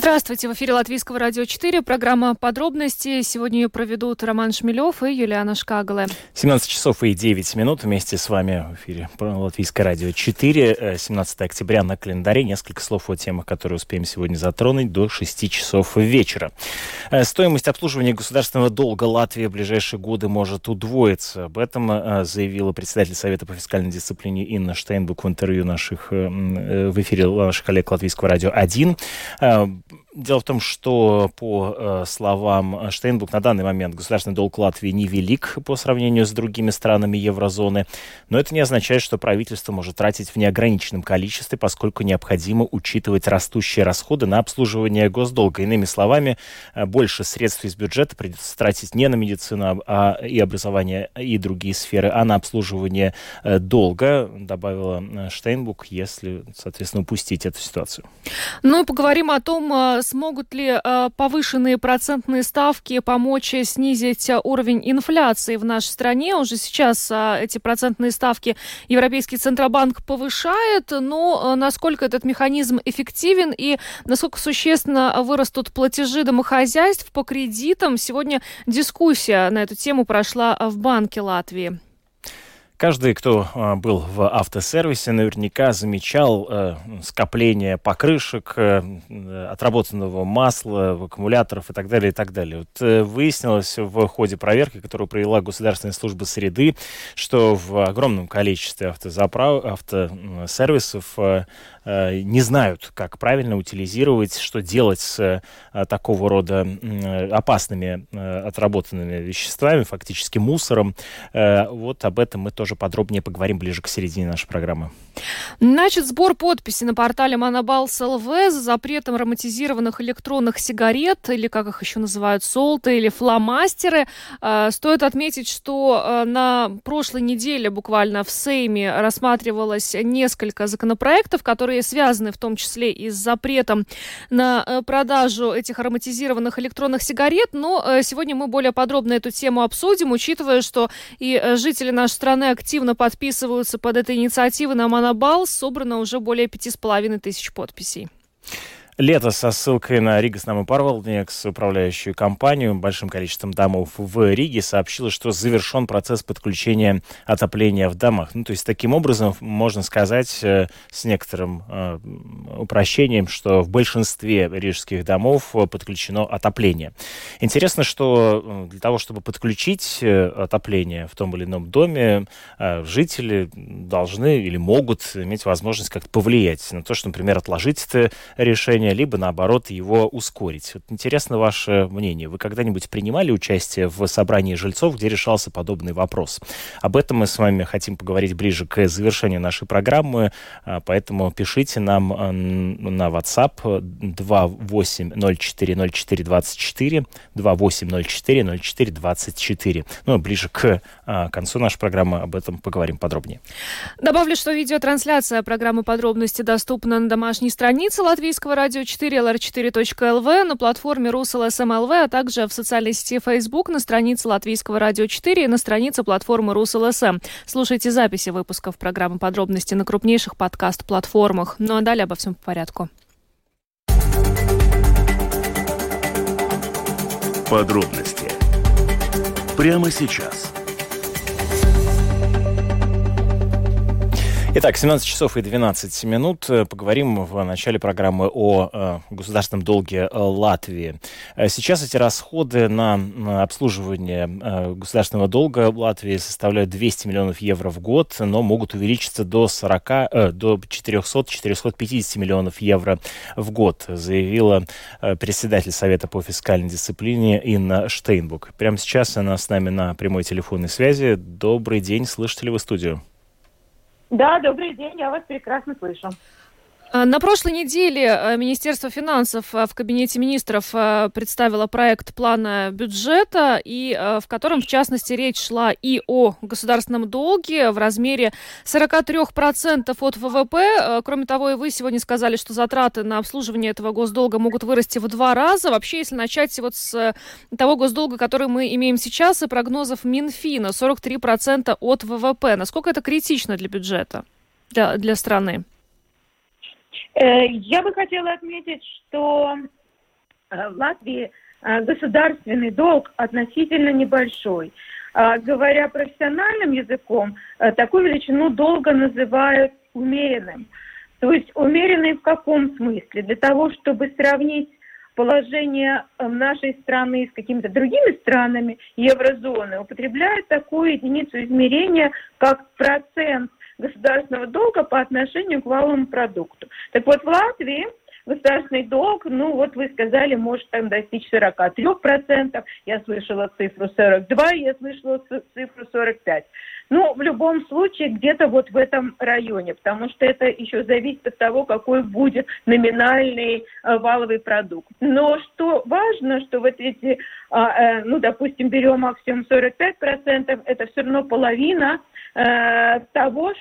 Здравствуйте, в эфире Латвийского радио 4, программа «Подробности». Сегодня ее проведут Роман Шмелев и Юлиана Шкагала. 17 часов и 9 минут вместе с вами в эфире Латвийское радио 4. 17 октября на календаре. Несколько слов о темах, которые успеем сегодня затронуть до 6 часов вечера. Э, стоимость обслуживания государственного долга Латвии в ближайшие годы может удвоиться. Об этом э, заявила председатель Совета по фискальной дисциплине Инна Штейнбук в интервью наших, э, в эфире наших коллег Латвийского радио 1. Дело в том, что по э, словам Штейнбук на данный момент государственный долг Латвии невелик по сравнению с другими странами еврозоны, но это не означает, что правительство может тратить в неограниченном количестве, поскольку необходимо учитывать растущие расходы на обслуживание госдолга. Иными словами, э, больше средств из бюджета придется тратить не на медицину а, и образование и другие сферы, а на обслуживание э, долга, добавила Штейнбук, если, соответственно, упустить эту ситуацию. Ну и поговорим о том, э, смогут ли э, повышенные процентные ставки помочь снизить уровень инфляции в нашей стране? Уже сейчас э, эти процентные ставки Европейский Центробанк повышает, но насколько этот механизм эффективен и насколько существенно вырастут платежи домохозяйств по кредитам? Сегодня дискуссия на эту тему прошла в Банке Латвии. Каждый, кто а, был в автосервисе, наверняка замечал э, скопление покрышек, э, отработанного масла, аккумуляторов и так далее, и так далее. Вот, э, выяснилось в ходе проверки, которую провела Государственная служба среды, что в огромном количестве автозаправ... автосервисов не знают, как правильно утилизировать, что делать с э, такого рода э, опасными э, отработанными веществами, фактически мусором. Э, вот об этом мы тоже подробнее поговорим ближе к середине нашей программы. Начат сбор подписи на портале Монобалс ЛВ за запретом ароматизированных электронных сигарет, или как их еще называют, солты или фломастеры. Стоит отметить, что на прошлой неделе буквально в Сейме рассматривалось несколько законопроектов, которые связаны в том числе и с запретом на э, продажу этих ароматизированных электронных сигарет. Но э, сегодня мы более подробно эту тему обсудим, учитывая, что и э, жители нашей страны активно подписываются под этой инициативой на Монобал. Собрано уже более пяти с половиной тысяч подписей. Лето со ссылкой на Рига с нами Парвалдникс, управляющую компанию большим количеством домов в Риге, сообщила, что завершен процесс подключения отопления в домах. Ну, то есть, таким образом, можно сказать э, с некоторым э, упрощением, что в большинстве рижских домов подключено отопление. Интересно, что э, для того, чтобы подключить э, отопление в том или ином доме, э, жители должны или могут иметь возможность как-то повлиять на то, что, например, отложить это решение движения, либо, наоборот, его ускорить. Вот интересно ваше мнение. Вы когда-нибудь принимали участие в собрании жильцов, где решался подобный вопрос? Об этом мы с вами хотим поговорить ближе к завершению нашей программы, а, поэтому пишите нам а, на WhatsApp 28040424, 28040424. Ну, ближе к а, концу нашей программы об этом поговорим подробнее. Добавлю, что видеотрансляция программы «Подробности» доступна на домашней странице Латвийского радио радио 4 lr4.lv, на платформе РусЛСМЛВ, а также в социальной сети Facebook, на странице Латвийского радио 4 и на странице платформы РусЛСМ. Слушайте записи выпусков программы «Подробности» на крупнейших подкаст-платформах. Ну а далее обо всем по порядку. Подробности прямо сейчас – Итак, 17 часов и 12 минут. Э, поговорим в начале программы о э, государственном долге э, Латвии. Сейчас эти расходы на, обслуживание государственного долга Латвии составляют 200 миллионов евро в год, но могут увеличиться до 40, э, до 400-450 миллионов евро в год, заявила председатель Совета по фискальной дисциплине Инна Штейнбук. Прямо сейчас она с нами на прямой телефонной связи. Добрый день, слышите ли вы студию? Да, добрый день, я вас прекрасно слышу. А, на прошлой неделе э, Министерство финансов э, в Кабинете министров э, представило проект плана бюджета, и в котором, в частности, речь шла и о государственном долге в размере 43% от ВВП. Кроме того, и вы сегодня сказали, что затраты на обслуживание этого госдолга могут вырасти в два раза. Вообще, если начать вот с того госдолга, который мы имеем сейчас, и прогнозов Минфина, 43% от ВВП, насколько это критично для бюджета, для, для страны? Э, я бы хотела отметить, что э, в Латвии э, государственный долг относительно небольшой. А, говоря профессиональным языком, такую величину долга называют умеренным. То есть умеренный в каком смысле? Для того, чтобы сравнить положение нашей страны с какими-то другими странами еврозоны, употребляют такую единицу измерения, как процент государственного долга по отношению к валовому продукту. Так вот, в Латвии государственный долг, ну вот вы сказали, может там достичь 43%, я слышала цифру 42, я слышала цифру 45. Ну, в любом случае, где-то вот в этом районе, потому что это еще зависит от того, какой будет номинальный э, валовый продукт. Но что важно, что вот эти, э, э, ну, допустим, берем максимум 45%, это все равно половина того,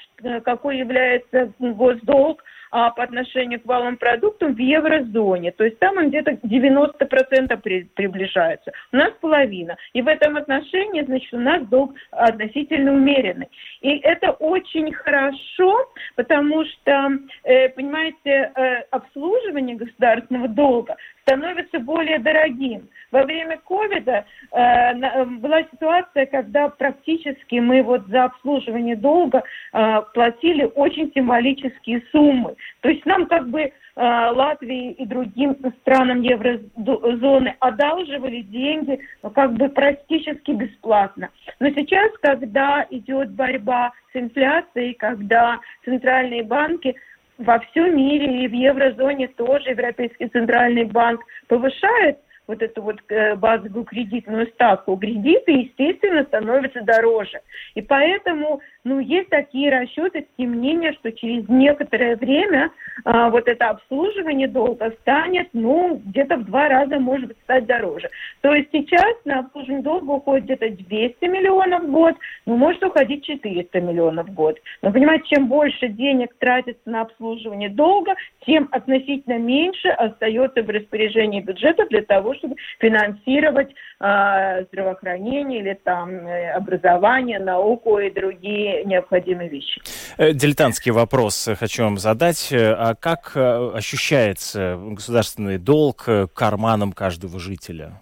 какой является госдолг а, по отношению к валовым продуктам в еврозоне. То есть там он где-то 90% при, приближается. У нас половина. И в этом отношении, значит, у нас долг относительно умеренный. И это очень хорошо, потому что, э, понимаете, э, обслуживание государственного долга становится более дорогим. Во время ковида э, э, была ситуация, когда практически мы вот за обслуживание долга э, платили очень символические суммы. То есть нам как бы э, Латвии и другим странам еврозоны одалживали деньги ну, как бы практически бесплатно. Но сейчас, когда идет борьба с инфляцией, когда центральные банки во всем мире и в еврозоне тоже Европейский центральный банк повышает вот эту вот э, базовую кредитную ставку, кредиты, естественно, становятся дороже. И поэтому, ну, есть такие расчеты, тем не менее, что через некоторое время а, вот это обслуживание долга станет, ну, где-то в два раза, может стать дороже. То есть сейчас на обслуживание долга уходит где-то 200 миллионов в год, ну, может уходить 400 миллионов в год. Но, понимаете, чем больше денег тратится на обслуживание долга, тем относительно меньше остается в распоряжении бюджета для того, чтобы финансировать э, здравоохранение или там э, образование, науку и другие необходимые вещи. Э, дилетантский вопрос хочу вам задать. А как э, ощущается государственный долг карманом каждого жителя?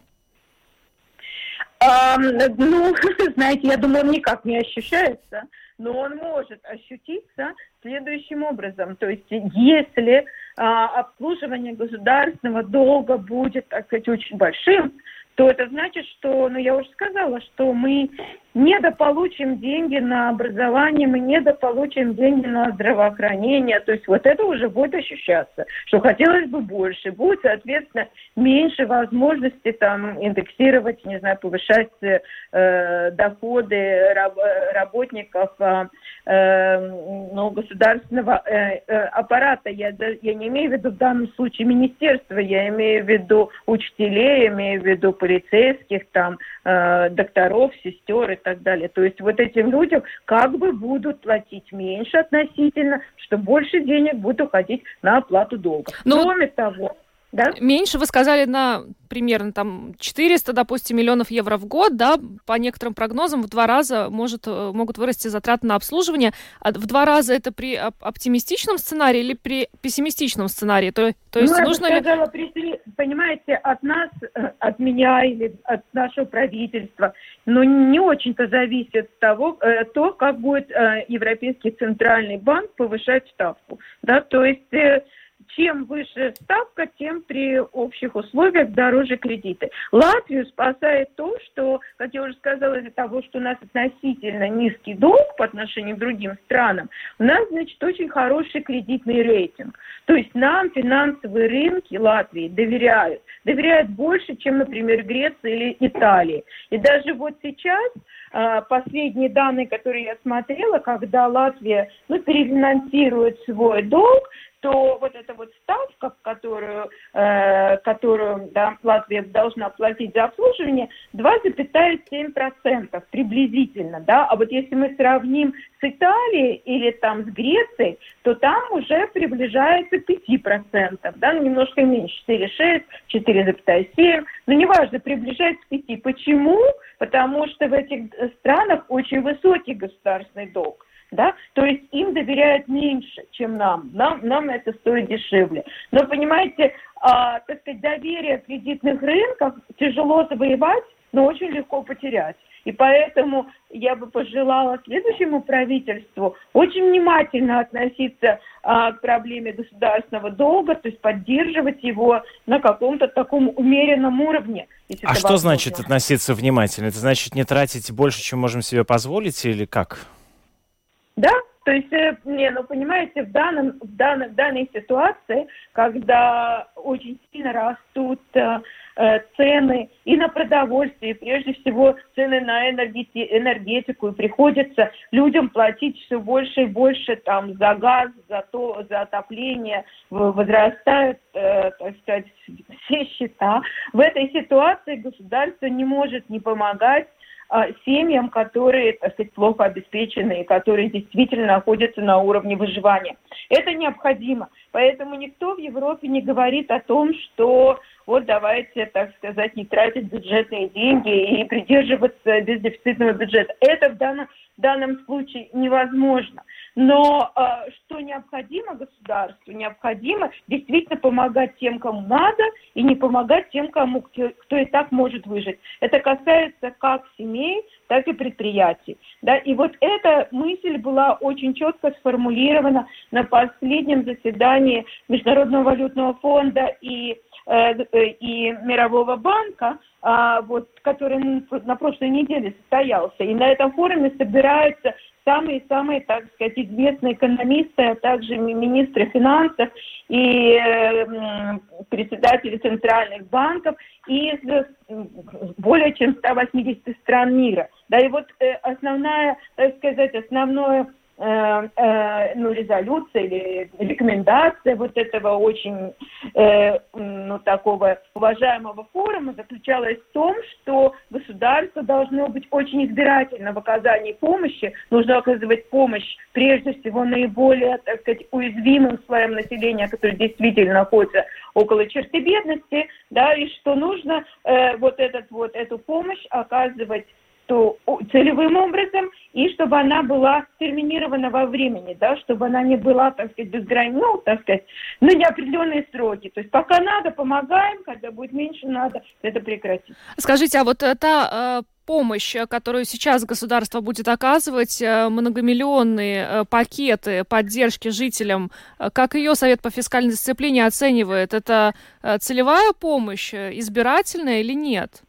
А, ну, знаете, я думаю, он никак не ощущается, но он может ощутиться следующим образом. То есть, если а, обслуживание государственного долга будет, так сказать, очень большим, то это значит, что, ну я уже сказала, что мы недополучим деньги на образование, мы недополучим деньги на здравоохранение. То есть вот это уже будет ощущаться, что хотелось бы больше. Будет, соответственно, меньше возможности там индексировать, не знаю, повышать э, доходы раб, работников э, ну, государственного э, э, аппарата. Я, я не имею в виду в данном случае министерства, я имею в виду учителей, имею в виду полицейских, там, э, докторов, сестер и так далее. То есть вот этим людям как бы будут платить меньше относительно, что больше денег будет уходить на оплату долга. Но... Кроме того, да? Меньше вы сказали на примерно там 400, допустим, миллионов евро в год, да, по некоторым прогнозам в два раза может, э, могут вырасти затраты на обслуживание. А в два раза это при оптимистичном сценарии или при пессимистичном сценарии? То, то есть ну, нужно я бы сказала, ли... при, понимаете, от нас, э, от меня или от нашего правительства, но ну, не очень-то зависит того, э, то, как будет Европейский центральный банк повышать ставку, да, то есть чем выше ставка, тем при общих условиях дороже кредиты. Латвию спасает то, что, как я уже сказала, из-за того, что у нас относительно низкий долг по отношению к другим странам, у нас, значит, очень хороший кредитный рейтинг. То есть нам финансовые рынки Латвии доверяют. Доверяют больше, чем, например, Греция или Италия. И даже вот сейчас а, последние данные, которые я смотрела, когда Латвия ну, перефинансирует свой долг, то вот эта вот ставка, которую, э, которую да, Латвия должна платить за обслуживание, 2,7% приблизительно, да, а вот если мы сравним с Италией или там с Грецией, то там уже приближается к 5%, да, ну, немножко меньше, 4,6, 4,7, но неважно, приближается к 5. Почему? Потому что в этих странах очень высокий государственный долг да, то есть им доверяют меньше, чем нам, нам, нам это стоит дешевле. Но понимаете, а, так сказать, доверие кредитных рынков тяжело завоевать, но очень легко потерять. И поэтому я бы пожелала следующему правительству очень внимательно относиться а, к проблеме государственного долга, то есть поддерживать его на каком-то таком умеренном уровне. А что возможно. значит относиться внимательно? Это значит не тратить больше, чем можем себе позволить, или как? Да, то есть, э, не, ну понимаете, в, данном, в, данной, в данной ситуации, когда очень сильно растут э, э, цены и на продовольствие, и прежде всего цены на энергети, энергетику, и приходится людям платить все больше и больше там за газ, за то, за отопление, возрастают, э, так сказать, все счета. В этой ситуации государство не может не помогать семьям, которые, так сказать, плохо обеспечены которые действительно находятся на уровне выживания. Это необходимо. Поэтому никто в Европе не говорит о том, что вот давайте, так сказать, не тратить бюджетные деньги и придерживаться бездефицитного бюджета. Это в данном, в данном случае невозможно. Но э, что необходимо государству? Необходимо действительно помогать тем, кому надо, и не помогать тем, кому, кто, и так может выжить. Это касается как семей, так и предприятий. Да? И вот эта мысль была очень четко сформулирована на последнем заседании Международного валютного фонда и э, и Мирового банка, а, вот, который на прошлой неделе состоялся. И на этом форуме собираются самые-самые, так сказать, известные экономисты, а также министры финансов и э, председатели центральных банков из более чем 180 стран мира. Да, и вот э, основная, так сказать, основное Э, э, ну, резолюция или рекомендация вот этого очень э, ну, такого уважаемого форума заключалась в том, что государство должно быть очень избирательно в оказании помощи, нужно оказывать помощь прежде всего наиболее, так сказать, уязвимым слоям населения, которые действительно находятся около черты бедности, да, и что нужно э, вот этот вот эту помощь оказывать то целевым образом, и чтобы она была терминирована во времени, да, чтобы она не была, так сказать, безграничной, ну, так сказать, на неопределенные сроки. То есть пока надо, помогаем, когда будет меньше надо, это прекратить. Скажите, а вот та э, помощь, которую сейчас государство будет оказывать, э, многомиллионные э, пакеты поддержки жителям, как ее Совет по фискальной дисциплине оценивает? Это целевая помощь, избирательная или нет?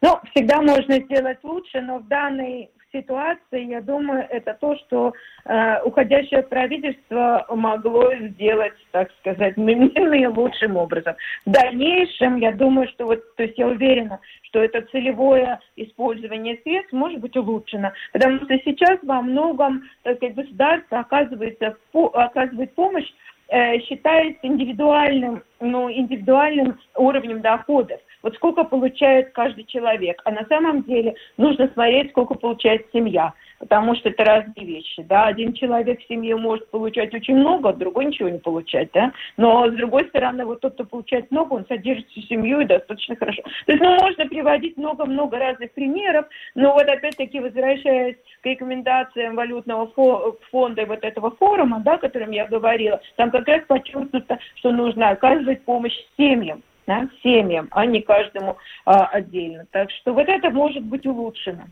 Ну, всегда можно сделать лучше, но в данной ситуации, я думаю, это то, что э, уходящее правительство могло сделать, так сказать, наилучшим образом. В дальнейшем, я думаю, что вот, то есть я уверена, что это целевое использование средств может быть улучшено, потому что сейчас во многом, так сказать, государство оказывается, оказывает помощь э, считается индивидуальным, ну, индивидуальным уровнем доходов вот сколько получает каждый человек. А на самом деле нужно смотреть, сколько получает семья, потому что это разные вещи. Да? Один человек в семье может получать очень много, другой ничего не получать. Да? Но с другой стороны, вот тот, кто получает много, он содержит всю семью и достаточно хорошо. То есть ну, можно приводить много-много разных примеров, но вот опять-таки возвращаясь к рекомендациям валютного фонда и вот этого форума, да, о котором я говорила, там как раз подчеркнуто, что нужно оказывать помощь семьям да, семьям, а не каждому а, отдельно. Так что вот это может быть улучшено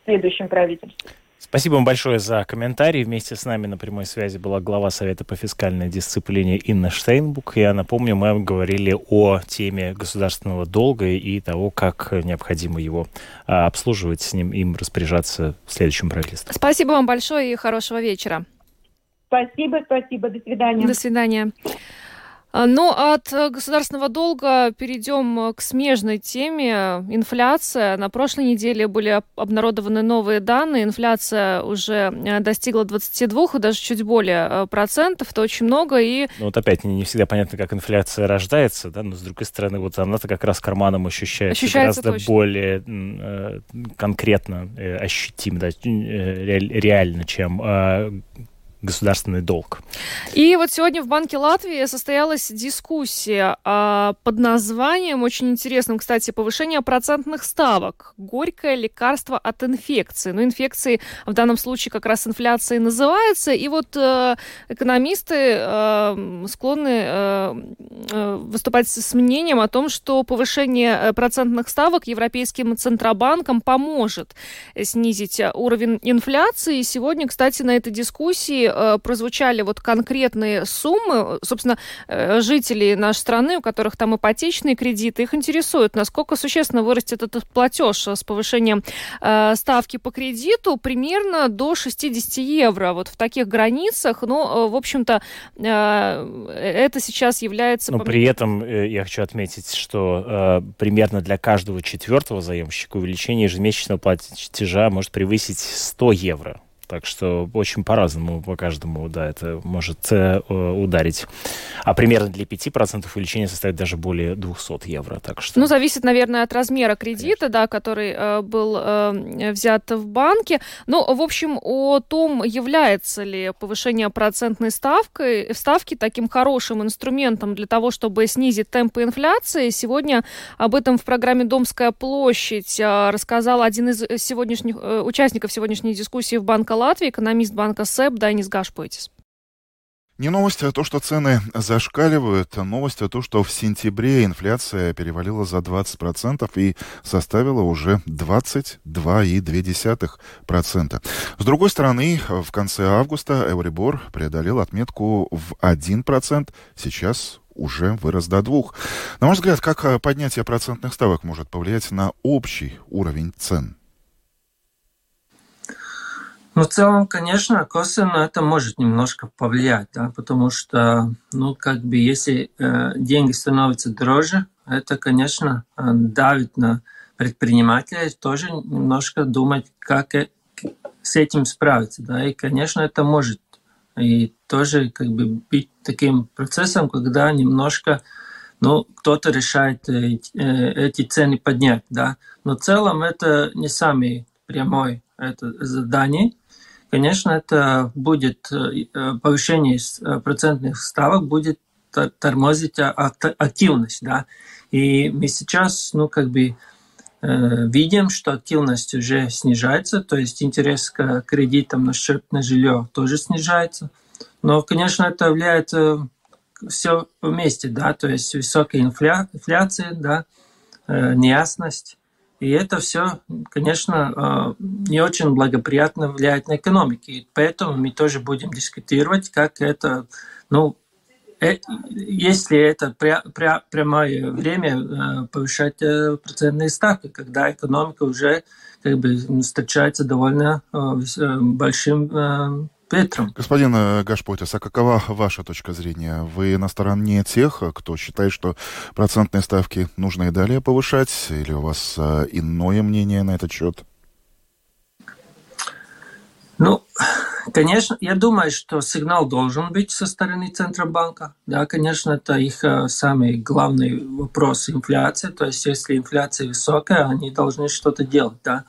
в следующем правительстве. Спасибо вам большое за комментарий. Вместе с нами на прямой связи была глава Совета по фискальной дисциплине Инна Штейнбук. Я напомню, мы говорили о теме государственного долга и того, как необходимо его а, обслуживать, с ним им распоряжаться в следующем правительстве. Спасибо вам большое и хорошего вечера. Спасибо, спасибо. До свидания. До свидания. А, Но ну, от э, государственного долга перейдем э, к смежной теме. Инфляция. На прошлой неделе были обнародованы новые данные. Инфляция уже э, достигла 22 и даже чуть более процентов. Это очень много. И... Ну вот опять не, не всегда понятно, как инфляция рождается, да, но с другой стороны, вот она-то как раз карманом ощущается, ощущается гораздо точно. более э, конкретно, э, ощутим, да, реально, чем э, государственный долг. И вот сегодня в Банке Латвии состоялась дискуссия а, под названием, очень интересным, кстати, повышение процентных ставок. Горькое лекарство от инфекции. Ну, инфекции в данном случае как раз инфляцией называется. И вот э, экономисты э, склонны э, э выступать с мнением о том, что повышение э, процентных ставок Европейским Центробанком поможет снизить уровень инфляции. И сегодня, кстати, на этой дискуссии э, прозвучали вот конкретные суммы, собственно, э, жителей нашей страны, у которых там ипотечные кредиты, их интересует, насколько существенно вырастет этот платеж с повышением э, ставки по кредиту примерно до 60 евро. Вот в таких границах, ну, э, в общем-то, э, это сейчас является... Но при этом э, я хочу отметить, что э, примерно для каждого четвертого заемщика увеличение ежемесячного платежа может превысить 100 евро. Так что очень по-разному, по каждому, да, это может э, ударить. А примерно для 5% увеличение составит даже более 200 евро. Так что... Ну, зависит, наверное, от размера кредита, Конечно. да, который э, был э, взят в банке. Ну, в общем, о том, является ли повышение процентной ставки, ставки таким хорошим инструментом для того, чтобы снизить темпы инфляции. Сегодня об этом в программе «Домская площадь» э, рассказал один из сегодняшних э, участников сегодняшней дискуссии в Банка Латвии, экономист банка СЭП Дайнис Гашпойтис. Не новость, а то, что цены зашкаливают. Новость, а то, что в сентябре инфляция перевалила за 20% и составила уже 22,2%. С другой стороны, в конце августа Эврибор преодолел отметку в 1%. Сейчас уже вырос до двух. На ваш взгляд, как поднятие процентных ставок может повлиять на общий уровень цен? Ну, в целом, конечно, косвенно это может немножко повлиять, да, потому что, ну, как бы, если э, деньги становятся дороже, это, конечно, э, давит на предпринимателей тоже немножко думать, как э, с этим справиться, да, и, конечно, это может и тоже как бы быть таким процессом, когда немножко ну, кто-то решает э, эти цены поднять, да. Но в целом это не самый прямой это задание, конечно, это будет э, э, повышение э, процентных ставок будет тормозить активность, да. И мы сейчас, ну, как бы видим, что активность уже снижается, то есть интерес к кредитам на счет на жилье тоже снижается. Но, конечно, это влияет все вместе, да, то есть высокая инфляция, да, неясность. И это все, конечно, а, не очень благоприятно влияет на экономику. И поэтому мы тоже будем дискутировать, как это, ну, э, если это прямое время э, повышать э, процентные ставки, когда экономика уже как бы встречается довольно большим Петром. Господин э, Гашпотис, а какова ваша точка зрения? Вы на стороне тех, кто считает, что процентные ставки нужно и далее повышать, или у вас э, иное мнение на этот счет? Ну, конечно, я думаю, что сигнал должен быть со стороны Центробанка. Да, конечно, это их э, самый главный вопрос – инфляция. То есть, если инфляция высокая, они должны что-то делать, да.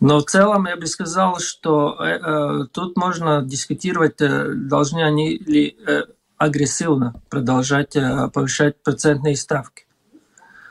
Но в целом я бы сказал, что э, э, тут можно дискутировать, э, должны они ли э, агрессивно продолжать э, повышать процентные ставки.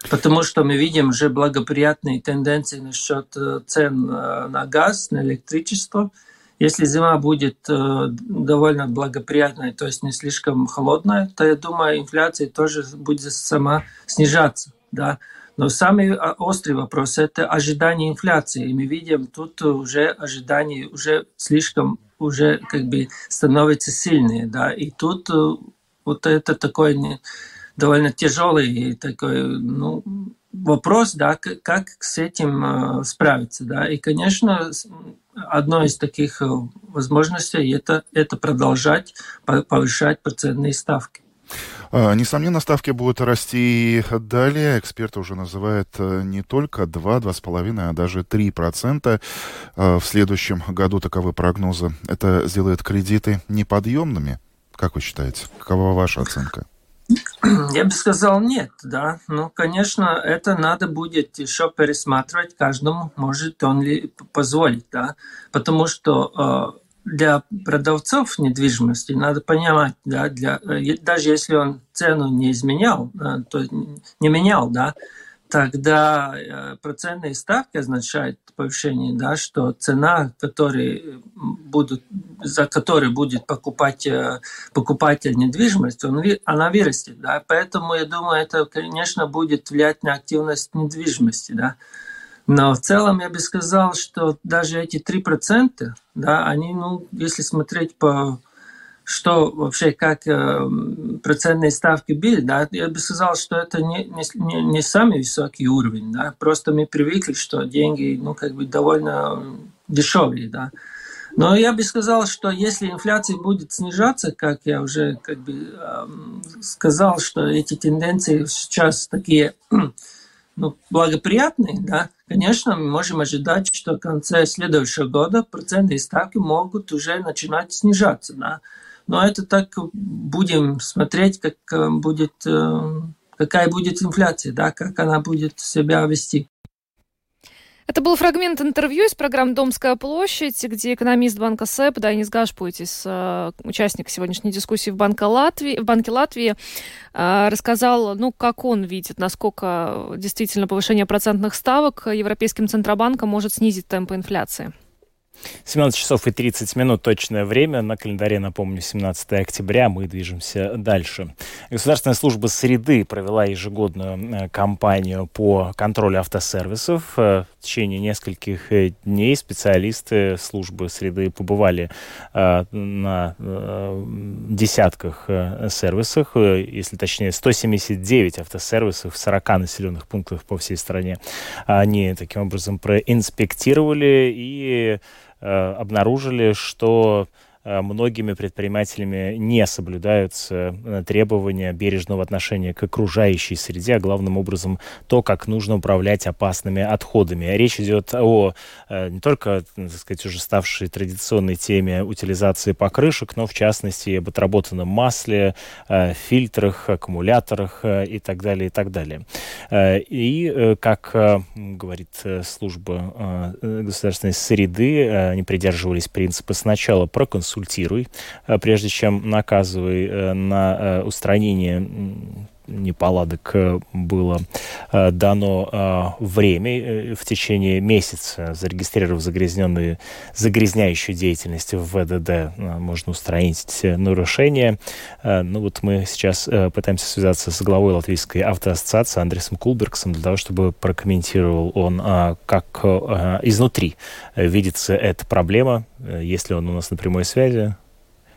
Потому что мы видим уже благоприятные тенденции насчет э, цен э, на газ, на электричество. Если зима будет довольно благоприятной, то есть не слишком холодная, то я думаю, инфляция тоже будет сама снижаться. Да? Но самый а, острый вопрос – это ожидание инфляции. И мы видим, тут уже ожидания уже слишком уже как бы становятся сильные. Да? И тут э, вот это такой довольно тяжелый такой ну, вопрос, да, как с этим э, справиться. Да? И, конечно, одной из таких э, возможностей это, это продолжать повышать процентные ставки. А, несомненно, ставки будут расти далее. Эксперты уже называют э, не только 2, 2,5, а даже 3 процента а, в следующем году. Таковы прогнозы. Это сделает кредиты неподъемными. Как вы считаете? Какова ваша оценка? Я бы сказал нет, да. Ну, конечно, это надо будет еще пересматривать каждому, может он ли позволить, да. Потому что э, для продавцов недвижимости надо понимать, да, для, э, даже если он цену не изменял, э, то не менял, да, тогда э, процентные ставки означают повышение, да, что цена, который будут, за которой будет покупать покупатель недвижимости, он, она вырастет. Да. Поэтому я думаю, это, конечно, будет влиять на активность недвижимости. Да. Но в целом я бы сказал, что даже эти 3%, да, они, ну, если смотреть по что вообще, как э, процентные ставки были, да, я бы сказал, что это не, не, не самый высокий уровень, да, просто мы привыкли, что деньги, ну, как бы довольно дешевые, да. Но я бы сказал, что если инфляция будет снижаться, как я уже как бы э, сказал, что эти тенденции сейчас такие ну, благоприятные, да, конечно, мы можем ожидать, что в конце следующего года процентные ставки могут уже начинать снижаться, да. Но это так будем смотреть, как э, будет, э, какая будет инфляция, да, как она будет себя вести. Это был фрагмент интервью из программы «Домская площадь», где экономист банка СЭП Данис Гашпуйтис, э, участник сегодняшней дискуссии в, Банке Латвии, в Банке Латвии, э, рассказал, ну, как он видит, насколько действительно повышение процентных ставок Европейским Центробанком может снизить темпы инфляции. 17 часов и 30 минут точное время. На календаре, напомню, 17 октября. Мы движемся дальше. Государственная служба среды провела ежегодную э, кампанию по контролю автосервисов. Э, в течение нескольких э, дней специалисты службы среды побывали на десятках сервисах, если точнее 179 автосервисов в 40 населенных пунктах по всей стране. Они таким образом проинспектировали и обнаружили, что Э, многими предпринимателями не соблюдаются э, требования бережного отношения к окружающей среде, а главным образом то, как нужно управлять опасными отходами. Речь идет о э, не только, так сказать, уже ставшей традиционной теме утилизации покрышек, но в частности об отработанном масле, фильтрах, аккумуляторах и так далее, и так далее. И, как говорит служба государственной среды, они придерживались принципа сначала проконсультировать консультируй, э, прежде чем наказывай э, на э, устранение неполадок было дано время в течение месяца, зарегистрировав загрязненную, загрязняющую деятельность в ВДД, можно устранить нарушения. Ну вот мы сейчас пытаемся связаться с главой Латвийской автоассоциации Андресом Кулбергсом для того, чтобы прокомментировал он, как изнутри видится эта проблема, если он у нас на прямой связи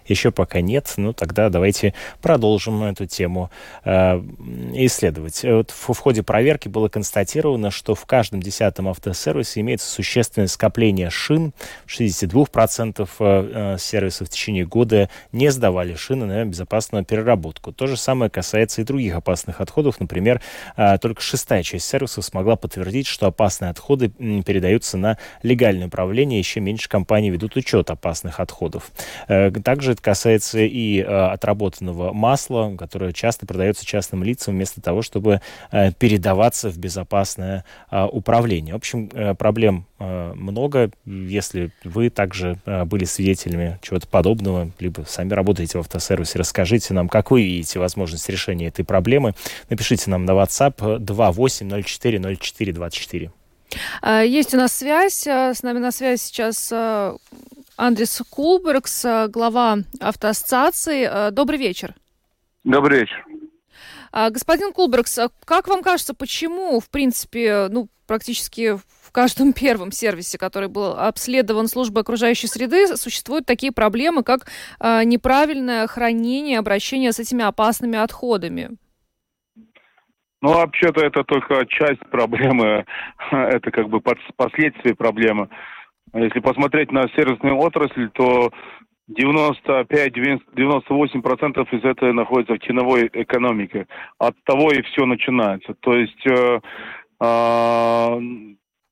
еще пока нет, ну тогда давайте продолжим эту тему э, исследовать. Вот в, в ходе проверки было констатировано, что в каждом десятом автосервисе имеется существенное скопление шин. 62% э, э, сервисов в течение года не сдавали шины на безопасную переработку. То же самое касается и других опасных отходов. Например, э, только шестая часть сервисов смогла подтвердить, что опасные отходы передаются на легальное управление. Еще меньше компаний ведут учет опасных отходов. Э, также это касается и э, отработанного масла, которое часто продается частным лицам вместо того, чтобы э, передаваться в безопасное э, управление. В общем, проблем много. Если вы также были свидетелями чего-то подобного, либо сами работаете в автосервисе, расскажите нам, как вы видите возможность решения этой проблемы. Напишите нам на WhatsApp 28040424. Есть у нас связь. С нами на связи сейчас Андрес Кулбергс, глава автоассоциации. Э, добрый вечер. Добрый вечер. А, господин Кулбергс, а как вам кажется, почему, в принципе, ну, практически в каждом первом сервисе, который был обследован службой окружающей среды, существуют такие проблемы, как э, неправильное хранение, обращение с этими опасными отходами? Ну, вообще-то это только часть проблемы, это как бы последствия проблемы. Если посмотреть на сервисную отрасль, то 95-98% из этого находится в теневой экономике. От того и все начинается. То есть э, э,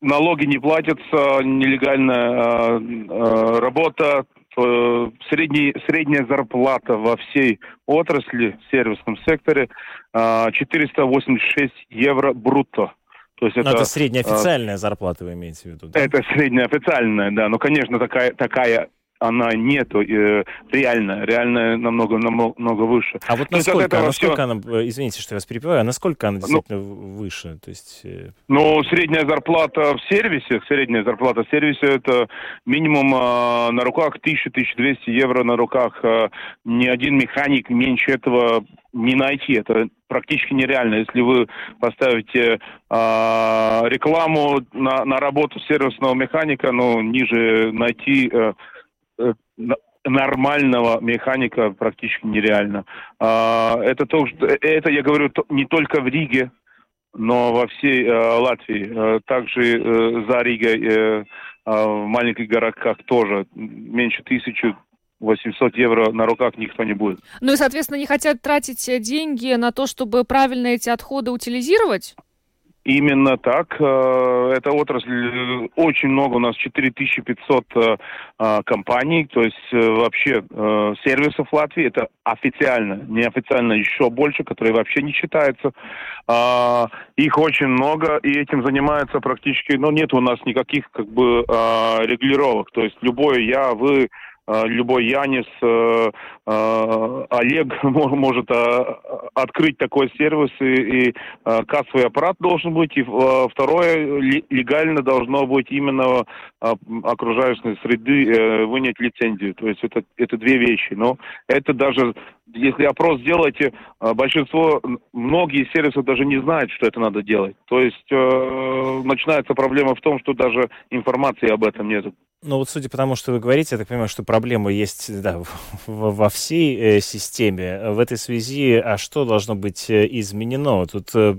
налоги не платятся, нелегальная э, работа, э, средний, средняя зарплата во всей отрасли, в сервисном секторе э, 486 евро брутто. То есть это, это средняя официальная зарплата, вы имеете в виду? Да? Это средняя официальная, да. Ну, конечно, такая, такая она нету э, реально, реально намного, намного выше. А вот насколько, а насколько все... она, э, извините, что я вас перебиваю, а насколько она ну, действительно ну, выше? То есть... Э... Ну, средняя зарплата в сервисе, средняя зарплата в сервисе это минимум э, на руках 1000-1200 евро на руках. Э, ни один механик меньше этого не найти. Это практически нереально. Если вы поставите э, рекламу на, на работу сервисного механика, ну, ниже найти э, Э, нормального механика практически нереально. А, это, то, это я говорю не только в Риге, но во всей э, Латвии. Э, также за Ригой в маленьких городках тоже меньше тысячи 800 евро на руках никто не будет. Ну и, соответственно, не хотят тратить деньги на то, чтобы правильно эти отходы утилизировать? Именно так. Э, эта отрасль, э, очень много, у нас 4500 э, компаний, то есть вообще сервисов в Латвии, это официально, неофициально еще больше, которые вообще не считаются. А, их очень много, и этим занимаются практически, ну, нет у нас никаких, как бы, а, регулировок, то есть любой я, вы, любой Янис, э, э, Олег может открыть такой сервис, и кассовый аппарат должен быть, и второе, легально должно быть именно окружающей среды вынять лицензию. То есть это, это две вещи. Но это даже, если опрос сделаете, большинство, многие сервисы даже не знают, что это надо делать. То есть начинается проблема в том, что даже информации об этом нет. Ну вот судя по тому, что вы говорите, я так понимаю, что проблема есть да, во всей э, системе. В этой связи, а что должно быть э, изменено? Тут э,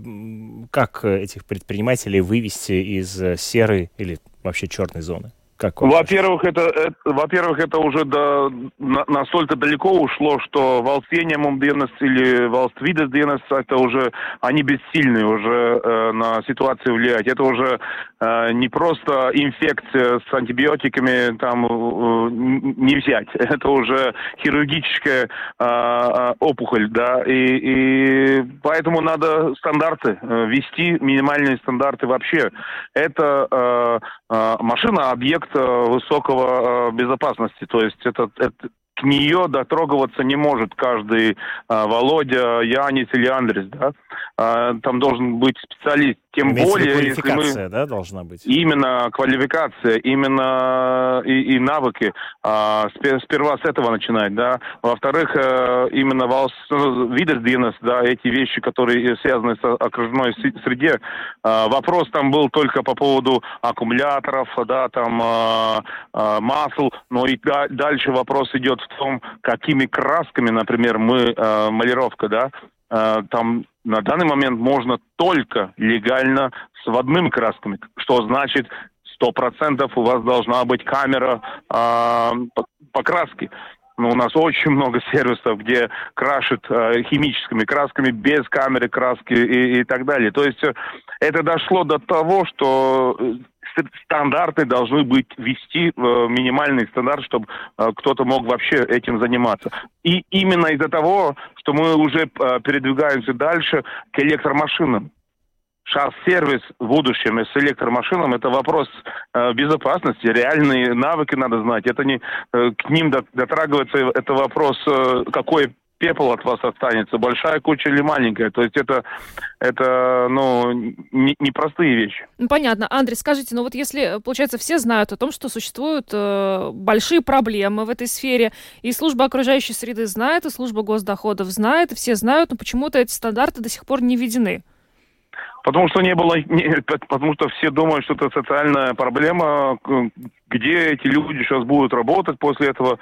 как этих предпринимателей вывести из э, серой или вообще черной зоны? Как во-первых, это, это, во-первых, это уже до, на, настолько далеко ушло, что волсением dienas или волствидес dienas, это уже, они бессильны уже э, на ситуацию влиять. Это уже э, не просто инфекция с антибиотиками там э, не взять. Это уже хирургическая э, э, опухоль, да, и, и поэтому надо стандарты э, вести, минимальные стандарты вообще. Это э, э, машина, объект э, высокого э, безопасности. То есть это, это к нее дотрогиваться не может каждый э, Володя, Янис или Андрес, да. Там должен быть специалист, тем Имеется более, квалификация, если мы... да, должна быть? Именно квалификация, именно и, и навыки. А, сперва с этого начинать, да. Во-вторых, э, именно видердинес, да, эти вещи, которые связаны с окружной среде. А, вопрос там был только по поводу аккумуляторов, да, там а, а, масл, но и дальше вопрос идет в том, какими красками, например, мы, а, малировка, да, а, там на данный момент можно только легально с водными красками, что значит сто процентов у вас должна быть камера э, покраски. Но у нас очень много сервисов, где крашат э, химическими красками без камеры краски и, и так далее. То есть э, это дошло до того, что э, стандарты должны быть вести э, минимальный стандарт, чтобы э, кто-то мог вообще этим заниматься. И именно из-за того, что мы уже э, передвигаемся дальше к электромашинам. Шар-сервис в будущем с электромашинам – это вопрос э, безопасности, реальные навыки надо знать. Это не э, к ним дотрагиваться, это вопрос, э, какой пепел от вас останется, большая куча или маленькая. То есть это, это ну, непростые не вещи. Ну, понятно. Андрей, скажите, ну вот если, получается, все знают о том, что существуют э, большие проблемы в этой сфере, и служба окружающей среды знает, и служба госдоходов знает, и все знают, но почему-то эти стандарты до сих пор не введены. Потому что не было, не, потому что все думают, что это социальная проблема, где эти люди сейчас будут работать после этого.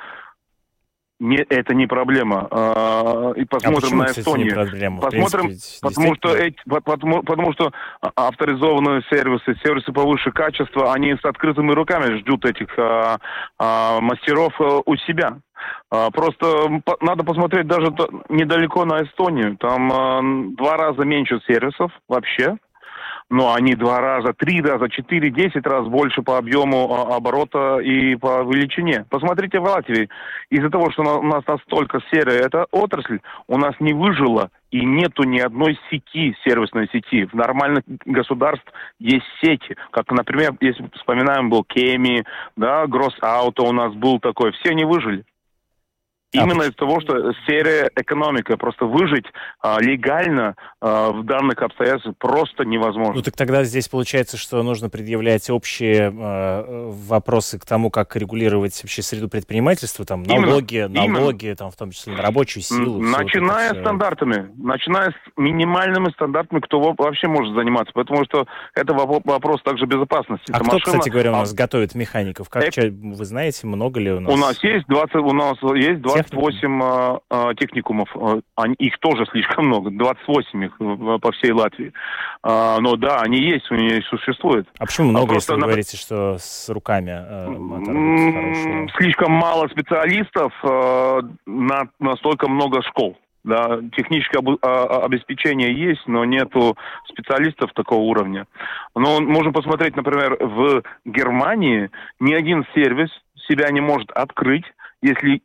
Не, это не проблема. А, и посмотрим а на Эстонию. Проблема? Посмотрим, принципе, потому что, эти, потому, потому что авторизованные сервисы, сервисы повыше качества, они с открытыми руками ждут этих а, а, мастеров а, у себя. А, просто надо посмотреть даже недалеко на Эстонию. Там а, два раза меньше сервисов вообще но они два раза, три раза, четыре, десять раз больше по объему а, оборота и по величине. Посмотрите в Латвии. Из-за того, что у нас настолько серая эта отрасль, у нас не выжила и нету ни одной сети, сервисной сети. В нормальных государств есть сети. Как, например, если вспоминаем, был Кеми, да, Гросс Ауто у нас был такой. Все они выжили. Именно из-за того, что серия экономика, просто выжить а, легально а, в данных обстоятельствах просто невозможно. Ну так тогда здесь получается, что нужно предъявлять общие а, вопросы к тому, как регулировать вообще среду предпринимательства, там налоги, именно, налоги, именно. там в том числе на рабочую силу. Начиная вот с стандартами, начиная с минимальными стандартами, кто вообще может заниматься, потому что это вопрос также безопасности. А это кто, машина, кстати говоря, у нас а... готовит механиков? Как, э... вы знаете, много ли у нас? У нас есть 20, у нас есть 20 28 э, э, техникумов, э, они, их тоже слишком много, 28 их по всей Латвии. Э, но да, они есть, они существуют. А почему много, а если вы на... говорите, что с руками э, Слишком мало специалистов, э, на, настолько много школ. Да, техническое а, обеспечение есть, но нету специалистов такого уровня. Но можем посмотреть, например, в Германии ни один сервис себя не может открыть, если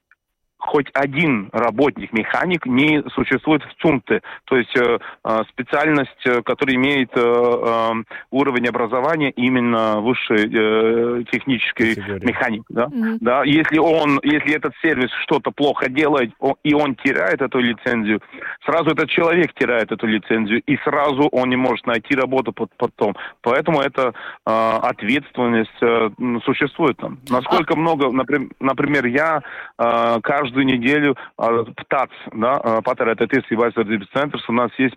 хоть один работник, механик не существует в ЦУМТе, то есть э, э специальность, э, которая имеет э, э, уровень образования именно высший э, технический механик. Да? Mm-hmm. Да? Если, он, если этот сервис что-то плохо делает, он, и он теряет эту лицензию, сразу этот человек теряет эту лицензию, и сразу он не может найти работу потом. Поэтому эта э, ответственность э, существует там. Насколько а... много, например, например я э, каждый каждую неделю а, ПТАЦ, да, Патер это и центр, у нас есть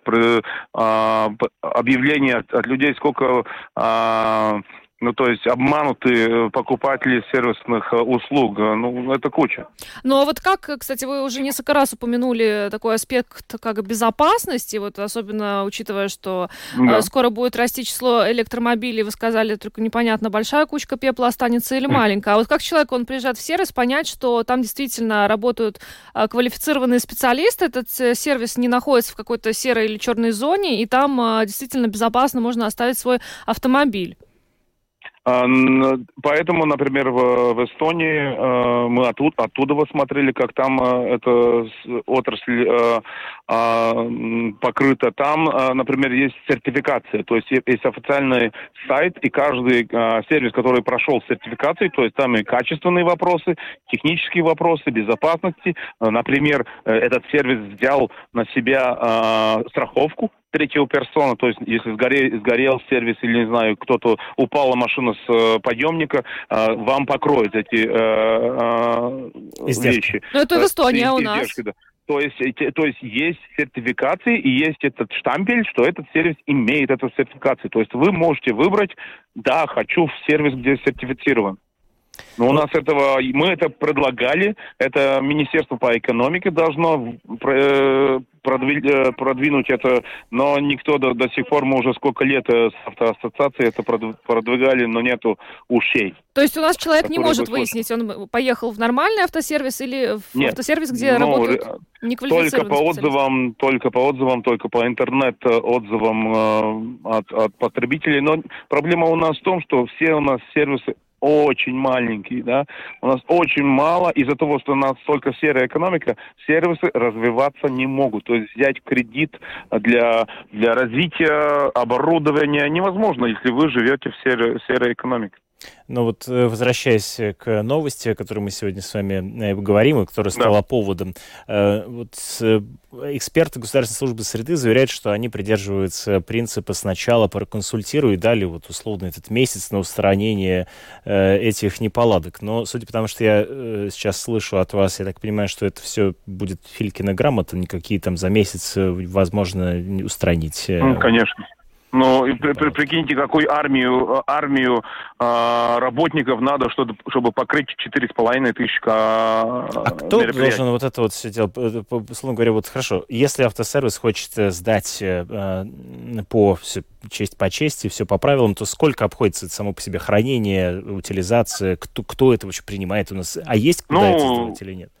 а, объявление от, людей, сколько а, ну, то есть обманутые покупатели сервисных услуг. Ну, это куча. Ну, а вот как, кстати, вы уже несколько раз упомянули такой аспект, как безопасности, вот особенно учитывая, что да. скоро будет расти число электромобилей, вы сказали, только непонятно, большая кучка пепла останется или маленькая. А вот как человек, он приезжает в сервис, понять, что там действительно работают квалифицированные специалисты, этот э, сервис не находится в какой-то серой или черной зоне, и там действительно безопасно можно оставить свой автомобиль. А, поэтому, например, в, в Эстонии э, мы оттуда, оттуда смотрели, как там э, эта отрасль э, а, покрыта. Там, например, есть сертификация, то есть есть официальный сайт, и каждый сервис, который прошел сертификацию, то есть там и качественные вопросы, технические вопросы, безопасности. Например, этот сервис взял на себя страховку третьего персона, то есть если сгорел, сгорел сервис или, не знаю, кто-то упала машина с э, подъемника, э, вам покроют эти э, э, вещи. Ну это в Эстонии, а у нас? Да. То есть, то есть есть сертификации и есть этот штампель, что этот сервис имеет эту сертификацию. То есть вы можете выбрать, да, хочу в сервис, где сертифицирован. Но у нас этого, мы это предлагали, это Министерство по экономике должно э, продвинуть, продвинуть это, но никто до, до сих пор, мы уже сколько лет э, с автоассоциацией это продвигали, но нету ушей. То есть у нас человек не может выяснить, он поехал в нормальный автосервис или в Нет, автосервис, где ну, работают Только по отзывам, только по отзывам, только по интернет-отзывам э, от, от потребителей. Но проблема у нас в том, что все у нас сервисы очень маленький, да, у нас очень мало, из-за того, что у нас только серая экономика, сервисы развиваться не могут, то есть взять кредит для, для развития оборудования невозможно, если вы живете в серой, серой экономике. Но вот э, возвращаясь к новости, о которой мы сегодня с вами э, говорим, и которая стала да. поводом, э, вот эксперты Государственной службы среды заверяют, что они придерживаются принципа сначала проконсультируй дали вот условно этот месяц на устранение этих неполадок. Но судя по тому, что я сейчас слышу от вас, я так понимаю, что это все будет Филькина грамота, никакие там за месяц возможно устранить. Ну, конечно. Ну, и при, при, прикиньте, какую армию, армию э, работников надо, чтобы, чтобы покрыть 4,5 тысяч а, а кто должен вот это вот все делать? Словно говоря, вот хорошо, если автосервис хочет сдать э, по все, честь по чести, все по правилам, то сколько обходится само по себе хранение, утилизация, кто, кто это вообще принимает у нас? А есть куда ну, это сделать или нет?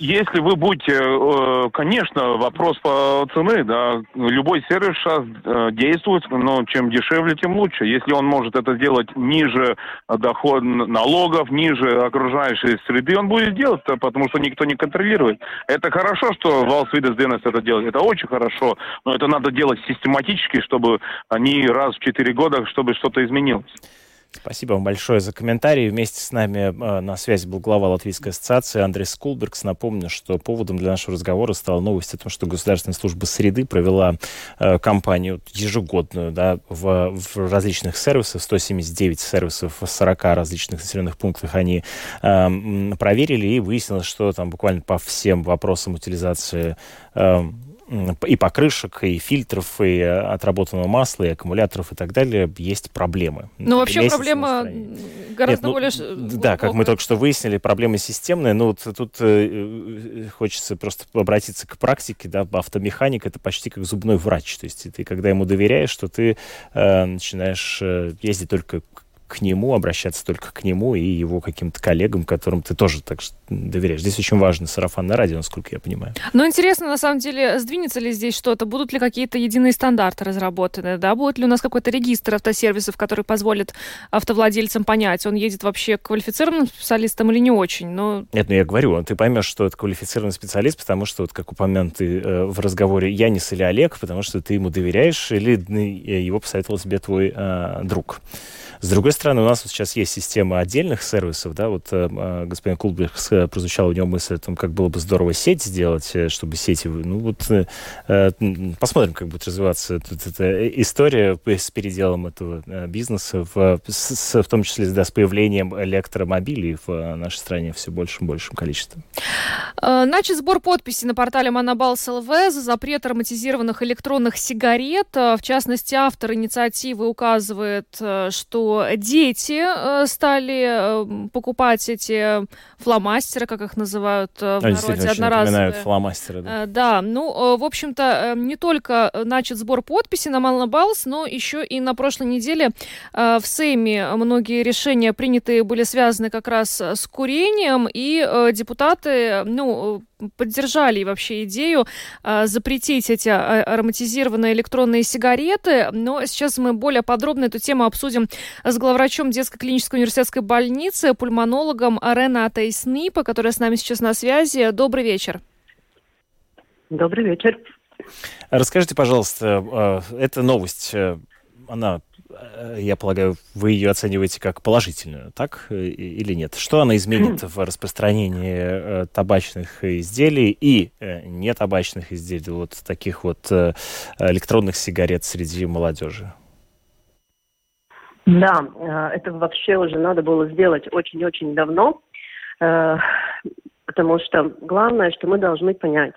Если вы будете, э, конечно, вопрос по цены, да, любой сервис сейчас э, действует, но чем дешевле, тем лучше. Если он может это сделать ниже доход налогов, ниже окружающей среды, он будет делать, потому что никто не контролирует. Это хорошо, что Валсвидес ДНС это делает, это очень хорошо, но это надо делать систематически, чтобы они раз в четыре года, чтобы что-то изменилось. Спасибо вам большое за комментарий. Вместе с нами э, на связи был глава Латвийской ассоциации Андрей Скулбергс. Напомню, что поводом для нашего разговора стала новость о том, что Государственная служба среды провела э, кампанию ежегодную да, в, в различных сервисах, 179 сервисов в 40 различных населенных пунктах они э, проверили и выяснилось, что там буквально по всем вопросам утилизации э, и покрышек, и фильтров, и э, отработанного масла, и аккумуляторов и так далее есть проблемы. Ну, вообще проблема гораздо Нет, ну, более... Да, как мы только что выяснили, проблема системная. Ну, вот тут э, хочется просто обратиться к практике, да, автомеханик это почти как зубной врач. То есть ты, когда ему доверяешь, что ты э, начинаешь э, ездить только к нему, обращаться только к нему и его каким-то коллегам, которым ты тоже так доверяешь. Здесь очень важно сарафанное радио, насколько я понимаю. Ну, интересно, на самом деле, сдвинется ли здесь что-то? Будут ли какие-то единые стандарты разработаны? Да? Будет ли у нас какой-то регистр автосервисов, который позволит автовладельцам понять, он едет вообще квалифицированным специалистом или не очень? Но... Нет, ну я говорю, ты поймешь, что это квалифицированный специалист, потому что, вот как упомянутый э, в разговоре Янис или Олег, потому что ты ему доверяешь или э, его посоветовал тебе твой э, друг. С другой стороны, у нас вот сейчас есть система отдельных сервисов, да, вот э, э господин Кулберг э, прозвучал у него мысль о том, как было бы здорово сеть сделать, э, чтобы сети, ну вот э, посмотрим, как будет развиваться тут эта история с переделом этого бизнеса, в, с, в том числе да, с появлением электромобилей в нашей стране все большим большим количеством. Начат сбор подписей на портале Монобалс ЛВ за запрет ароматизированных электронных сигарет. В частности, автор инициативы указывает, что дети э, стали э, покупать эти фломастеры, как их называют э, в а, народе, одноразовые. фломастеры, да. Да, ну, в общем-то, не только начат сбор подписей на Малнабалс, но еще и на прошлой неделе в Сейме многие решения принятые были связаны как раз с курением, и депутаты, ну, поддержали вообще идею э, запретить эти ароматизированные электронные сигареты. Но сейчас мы более подробно эту тему обсудим с главврачом детской клинической университетской больницы, пульмонологом Ренатой Снипа, которая с нами сейчас на связи. Добрый вечер. Добрый вечер. Расскажите, пожалуйста, э, эта новость, э, она Э, я полагаю, вы ее оцениваете как положительную, так или нет? Что она изменит в распространении табачных изделий и нетабачных изделий, вот таких вот электронных сигарет среди молодежи? Да, это вообще уже надо было сделать очень-очень давно, потому что главное, что мы должны понять,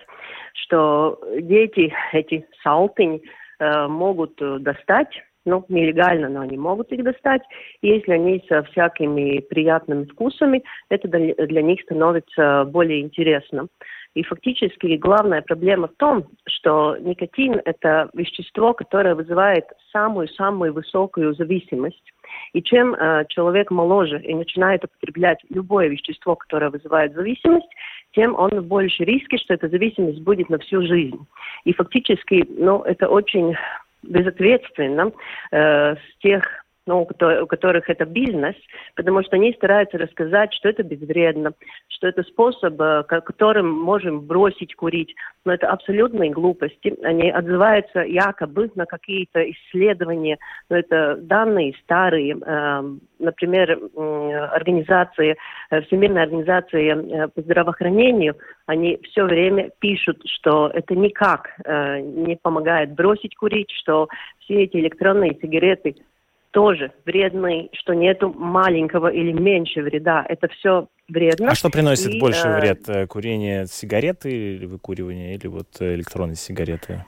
что дети, эти салтынь, могут достать ну, нелегально, но они могут их достать. Если они со всякими приятными вкусами, это для них становится более интересно. И фактически главная проблема в том, что никотин – это вещество, которое вызывает самую-самую высокую зависимость. И чем э, человек моложе и начинает употреблять любое вещество, которое вызывает зависимость, тем он в больше риски, что эта зависимость будет на всю жизнь. И фактически, ну, это очень безответственно э, с тех ну, у которых это бизнес, потому что они стараются рассказать, что это безвредно, что это способ, э, которым можем бросить курить. Но это абсолютные глупости. Они отзываются якобы на какие-то исследования, но это данные старые. Эм, например, организации, э, Всемирная организация по здравоохранению, они все время пишут, что это никак не помогает бросить курить, что все эти электронные сигареты тоже вредный, что нету маленького или меньше вреда. Это все вредно. А что приносит и, больше э, вред? Э, курение сигареты или выкуривание, или вот электронные сигареты?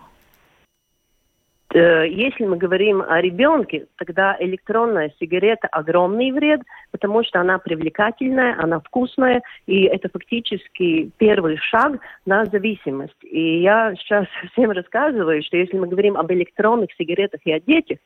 Э, если мы говорим о ребенке, тогда электронная сигарета огромный вред, потому что она привлекательная, она вкусная, и это фактически первый шаг на зависимость. И я сейчас всем рассказываю, что если мы говорим об электронных сигаретах и о детях,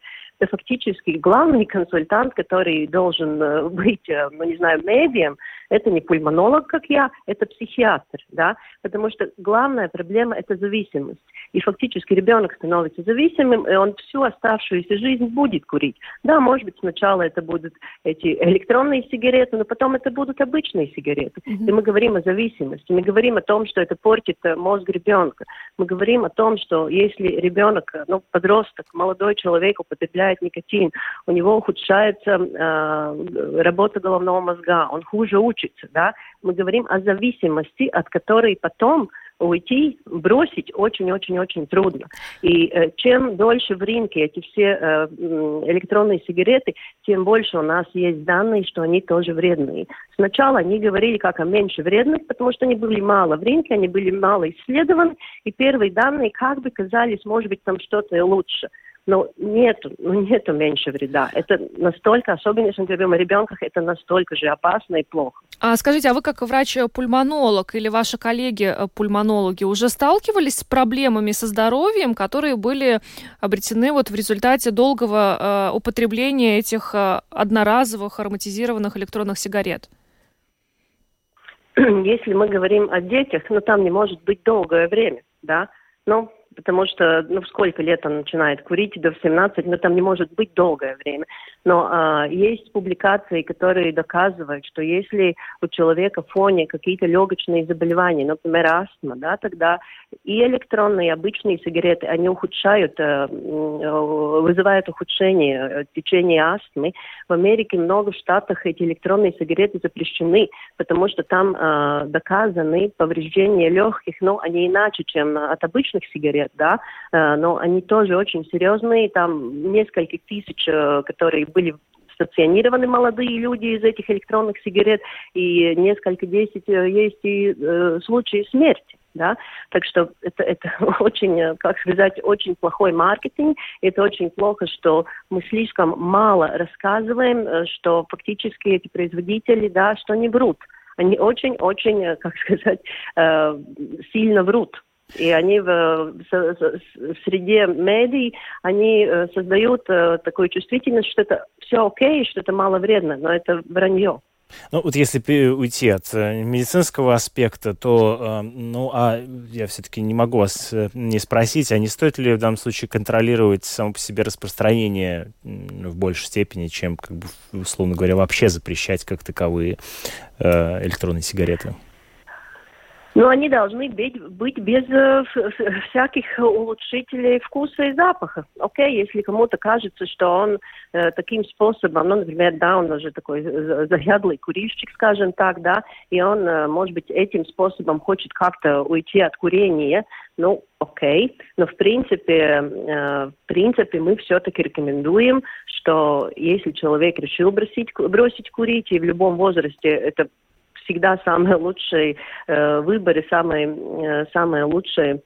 фактически главный консультант, который должен э, быть, э, ну не знаю, медием, это не пульмонолог, как я, это психиатр, да, потому что главная проблема – это зависимость. И фактически ребенок становится зависимым, и он всю оставшуюся жизнь будет курить. Да, может быть, сначала это будут эти электронные сигареты, но потом это будут обычные сигареты. Mm-hmm. И мы говорим о зависимости, мы говорим о том, что это портит э, мозг ребенка. Мы говорим о том, что если ребенок, ну, подросток, молодой человек употребляет никотин, у него ухудшается э, работа головного мозга, он хуже учится, учится, да, мы говорим о зависимости, от которой потом уйти, бросить очень-очень-очень трудно. И э, чем дольше в рынке эти все э, электронные сигареты, тем больше у нас есть данные, что они тоже вредные. Сначала они говорили как о меньше вредных, потому что они были мало в рынке, они были мало исследованы, и первые данные как бы казались, может быть, там что-то лучше но нету, ну нету меньше вреда. Это настолько, особенно если мы говорим о ребенках, это настолько же опасно и плохо. А скажите, а вы как врач-пульмонолог или ваши коллеги-пульмонологи уже сталкивались с проблемами со здоровьем, которые были обретены вот в результате долгого э, употребления этих э, одноразовых ароматизированных электронных сигарет? Если мы говорим о детях, ну там не может быть долгое время, да, ну потому что, ну, сколько лет он начинает курить, до 17, но там не может быть долгое время. Но а, есть публикации, которые доказывают, что если у человека в фоне какие-то легочные заболевания, например, астма, да, тогда и электронные, и обычные сигареты, они ухудшают, э, вызывают ухудшение э, течения астмы. В Америке много штатах эти электронные сигареты запрещены, потому что там э, доказаны повреждения легких, но они иначе, чем от обычных сигарет, да, э, но они тоже очень серьезные, там несколько тысяч, э, которые были стационированы молодые люди из этих электронных сигарет, и несколько десять э, есть и э, случаи смерти. Да? Так что это, это очень, э, как сказать, очень плохой маркетинг. Это очень плохо, что мы слишком мало рассказываем, э, что фактически эти производители, да, что они врут. Они очень-очень, как сказать, сильно врут. И они в, в, в среде медий, они э, создают э, такую чувствительность, что это все окей, что это мало вредно, но это вранье. Ну, вот если уйти от э, медицинского аспекта, то, ну, а я все-таки не могу вас не спросить, а не стоит ли в данном случае контролировать само по себе распространение в большей степени, чем, как бы, условно говоря, вообще запрещать как таковые электронные сигареты? Но они должны быть, быть без э, всяких улучшителей вкуса и запаха. Окей, если кому-то кажется, что он э, таким способом, ну, например, да, он уже такой заядлый курильщик, скажем так, да, и он, э, может быть, этим способом хочет как-то уйти от курения, ну, окей, но в принципе, э, в принципе мы все-таки рекомендуем, что если человек решил бросить, бросить курить, и в любом возрасте это всегда самый лучший э, выбор и самый, э, самое лучшее э,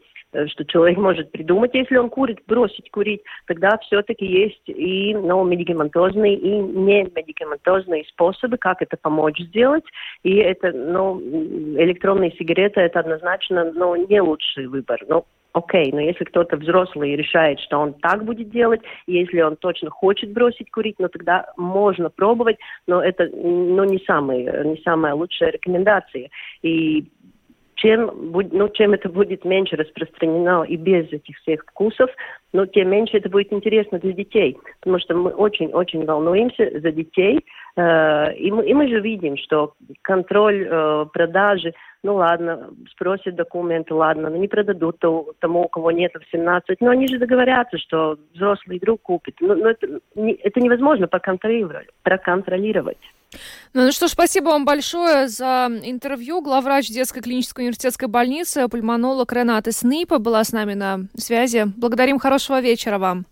что человек может придумать, если он курит, бросить курить, тогда все-таки есть и ну, медикаментозные, и не медикаментозные способы, как это помочь сделать. И это, ну, электронные сигареты, это однозначно, ну, не лучший выбор. Ну, окей, но если кто-то взрослый решает, что он так будет делать, если он точно хочет бросить курить, ну тогда можно пробовать, но это ну, не, самый, не самая лучшая рекомендация. И чем, ну, чем это будет меньше распространено и без этих всех вкусов, ну, тем меньше это будет интересно для детей. Потому что мы очень-очень волнуемся за детей. Э, и, мы, и мы же видим, что контроль э, продажи ну ладно, спросят документы, ладно, но не продадут тому, у кого нет в 17. Но они же договорятся, что взрослый друг купит. Но, но это, не, это невозможно проконтролировать. проконтролировать. Ну, ну что ж, спасибо вам большое за интервью. Главврач детской клинической университетской больницы, пульмонолог Рената Снипа была с нами на связи. Благодарим, хорошего вечера вам.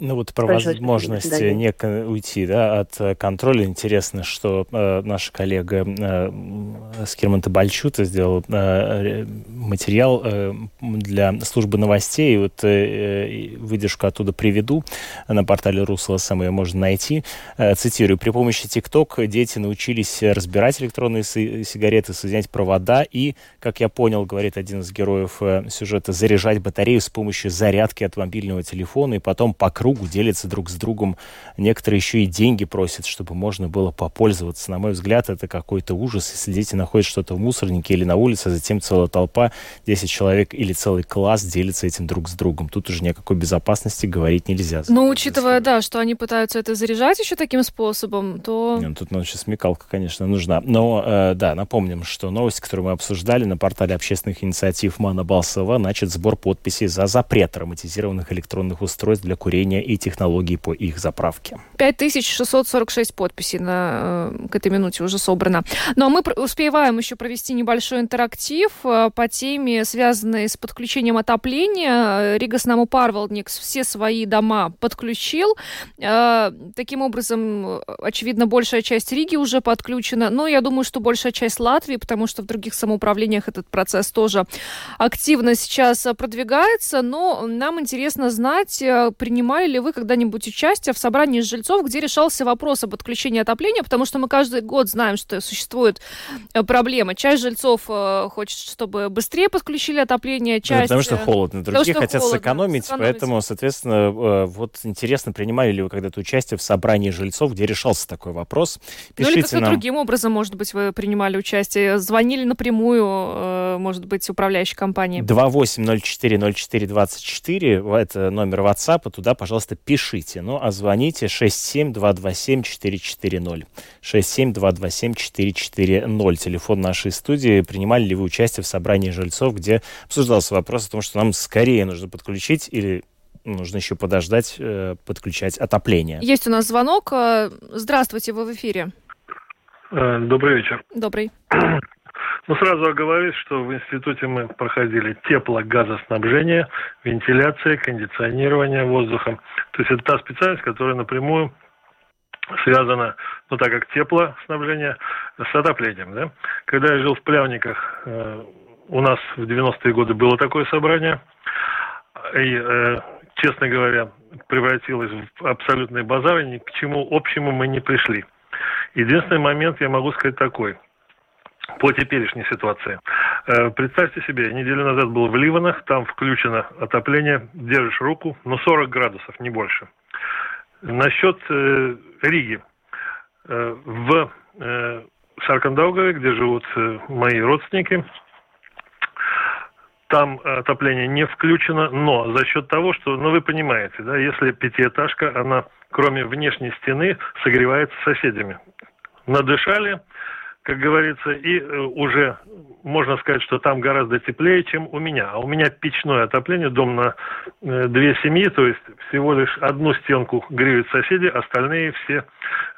Ну вот про возможность не уйти да, от э, контроля. Интересно, что э, наша коллега э, Скирман Табальчута сделал э, материал э, для службы новостей. Вот э, выдержку оттуда приведу. На портале РусЛСМ ее можно найти. Э, цитирую. При помощи ТикТок дети научились разбирать электронные сигареты, соединять провода и, как я понял, говорит один из героев э, сюжета, заряжать батарею с помощью зарядки от мобильного телефона и потом по кругу, делятся друг с другом. Некоторые еще и деньги просят, чтобы можно было попользоваться. На мой взгляд, это какой-то ужас, если дети находят что-то в мусорнике или на улице, а затем целая толпа, 10 человек или целый класс делится этим друг с другом. Тут уже никакой безопасности говорить нельзя. Но учитывая, да, что они пытаются это заряжать еще таким способом, то... Не, ну, тут ну, сейчас смекалка, конечно, нужна. Но, э, да, напомним, что новость, которую мы обсуждали на портале общественных инициатив Мана Балсова, начат сбор подписей за запрет ароматизированных электронных устройств для курения и технологий по их заправке. 5646 подписей на, э, к этой минуте уже собрано. А мы успеваем еще провести небольшой интерактив э, по теме, связанной с подключением отопления. Ригас Наму Парвалдникс все свои дома подключил. Э, таким образом, очевидно, большая часть Риги уже подключена. Но я думаю, что большая часть Латвии, потому что в других самоуправлениях этот процесс тоже активно сейчас продвигается. Но нам интересно знать, принимали ли вы когда-нибудь участие в собрании жильцов, где решался вопрос об отключении отопления, потому что мы каждый год знаем, что существует э, проблема. Часть жильцов э, хочет, чтобы быстрее подключили отопление, ну, часть... потому что холодно. Другие потому, хотят холодно, сэкономить, сэкономить, поэтому, соответственно, э, вот интересно, принимали ли вы когда-то участие в собрании жильцов, где решался такой вопрос? Пишите ну или как-то нам... другим образом, может быть, вы принимали участие, звонили напрямую, может быть, управляющей компании. 28040424, это номер WhatsApp, туда, пожалуйста, пожалуйста, пишите. Ну, а звоните 67227-440. 67227-440. Телефон нашей студии. Принимали ли вы участие в собрании жильцов, где обсуждался вопрос о том, что нам скорее нужно подключить или нужно еще подождать, э, подключать отопление. Есть у нас звонок. Э, здравствуйте, вы в эфире. Э, добрый вечер. Добрый. Ну, сразу оговорюсь, что в институте мы проходили тепло-газоснабжение, вентиляция, кондиционирование воздуха. То есть это та специальность, которая напрямую связана, ну так как теплоснабжение, с отоплением. Да? Когда я жил в Плявниках, э, у нас в 90-е годы было такое собрание, и, э, честно говоря, превратилось в абсолютный базар, и ни к чему общему мы не пришли. Единственный момент я могу сказать такой – по теперешней ситуации. Э, представьте себе, неделю назад был в Ливанах, там включено отопление, держишь руку, но 40 градусов, не больше. Насчет э, Риги. Э, в э, где живут э, мои родственники, там отопление не включено, но за счет того, что, ну вы понимаете, да, если пятиэтажка, она кроме внешней стены согревается соседями. Надышали, как говорится, и э, уже можно сказать, что там гораздо теплее, чем у меня. А у меня печное отопление, дом на э, две семьи, то есть всего лишь одну стенку греют соседи, остальные все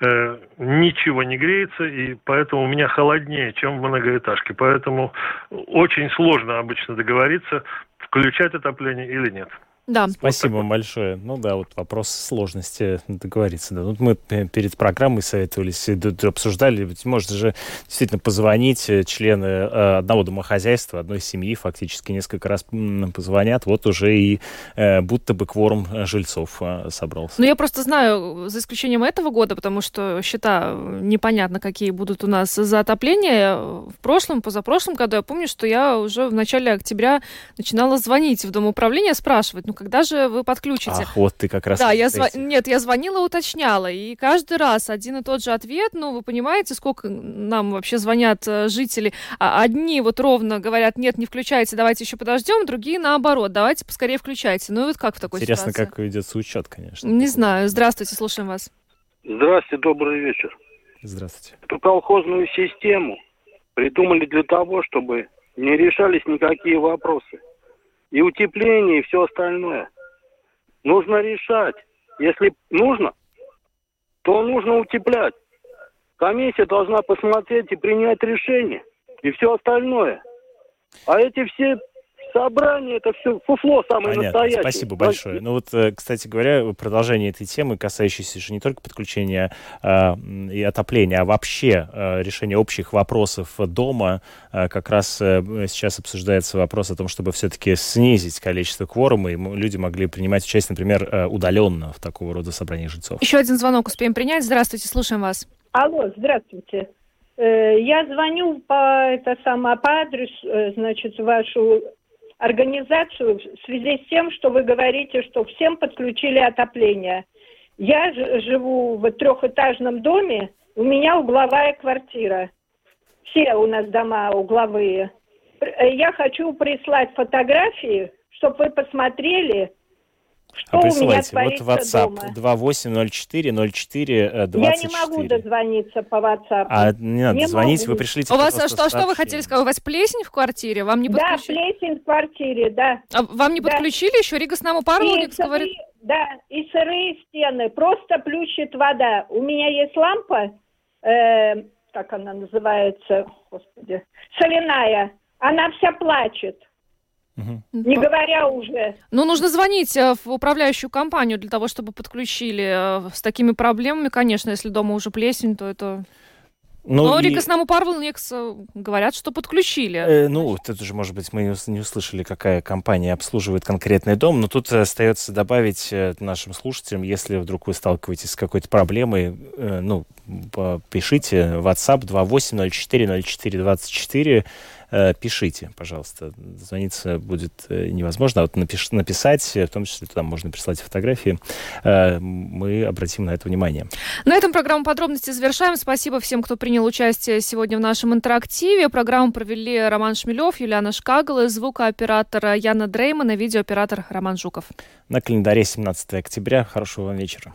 э, ничего не греется, и поэтому у меня холоднее, чем в многоэтажке. Поэтому очень сложно обычно договориться, включать отопление или нет. Да. Спасибо вот большое. Ну да, вот вопрос сложности договориться. Да. Вот мы перед программой советовались, обсуждали, ведь можно же действительно позвонить э, члены э, одного домохозяйства, одной семьи фактически несколько раз позвонят, вот уже и э, будто бы кворум жильцов собрался. Ну я просто знаю, за исключением этого года, потому что счета непонятно, какие будут у нас за отопление. В прошлом, позапрошлом году я помню, что я уже в начале октября начинала звонить в Дом управления, спрашивать, ну когда же вы подключите? Ах, вот ты как раз... Да, я зв... нет, я звонила, уточняла, и каждый раз один и тот же ответ, ну вы понимаете, сколько нам вообще звонят э, жители. А одни вот ровно говорят, нет, не включайте, давайте еще подождем, другие наоборот, давайте поскорее включайте. Ну и вот как в такой Интересно, ситуации? как ведется учет, конечно. Не знаю. Здравствуйте, слушаем вас. Здравствуйте, добрый вечер. Здравствуйте. Эту колхозную систему придумали для того, чтобы не решались никакие вопросы и утепление, и все остальное. Нужно решать. Если нужно, то нужно утеплять. Комиссия должна посмотреть и принять решение. И все остальное. А эти все собрание это все фуфло самое Понятно, настоящее. спасибо большое. Ну вот, э, кстати говоря, продолжение этой темы, касающейся же не только подключения э, и отопления, а вообще э, решения общих вопросов дома, э, как раз э, сейчас обсуждается вопрос о том, чтобы все-таки снизить количество кворума, и люди могли принимать участие, например, э, удаленно в такого рода собраниях жильцов. Еще один звонок успеем принять. Здравствуйте, слушаем вас. Алло, здравствуйте. Э, Я звоню по, это самое, по адресу, значит, вашу организацию в связи с тем, что вы говорите, что всем подключили отопление. Я живу в трехэтажном доме, у меня угловая квартира. Все у нас дома угловые. Э, Я хочу прислать фотографии, чтобы вы посмотрели, что А у меня присылайте. Вот WhatsApp дома. 2804 04 Я не могу дозвониться по WhatsApp. А не надо Не звонить, могу. вы пришлите У вас, что, что вы хотели сказать? У вас плесень в квартире? Вам не Да, подключили? плесень в квартире, да. А вам не Да. подключили еще? Рига с нами Парвелникс И говорит. сырые- Да, и сырые стены, просто плющит вода. У меня есть лампа, э, как она называется, господи, соляная. Она вся плачет, не говоря уже. Ну, нужно звонить э, в управляющую компанию для того, чтобы подключили. Э, С такими проблемами, конечно, если дома уже плесень, то это... Ну, Но и- Рига с нами Парвелникс э, говорят, что подключили. Э, ну, тут уже, может быть, мы не ус- не услышали, какая компания обслуживает конкретный дом, но тут остается добавить э, нашим слушателям, если вдруг вы сталкиваетесь с какой-то проблемой, э, ну, пишите WhatsApp 28040424, э, пишите, пожалуйста. Звониться будет э, невозможно, а вот напиш- написать, э, в том числе туда можно прислать фотографии, э, мы обратим на это внимание. На этом программу подробности завершаем. Спасибо всем, кто принял участие сегодня в нашем интерактиве. Программу провели Роман Шмелев, Юлиана Шкагала, звукооператор Яна Дрейман и видеооператор Роман Жуков. На календаре 17 октября. Хорошего вам вечера.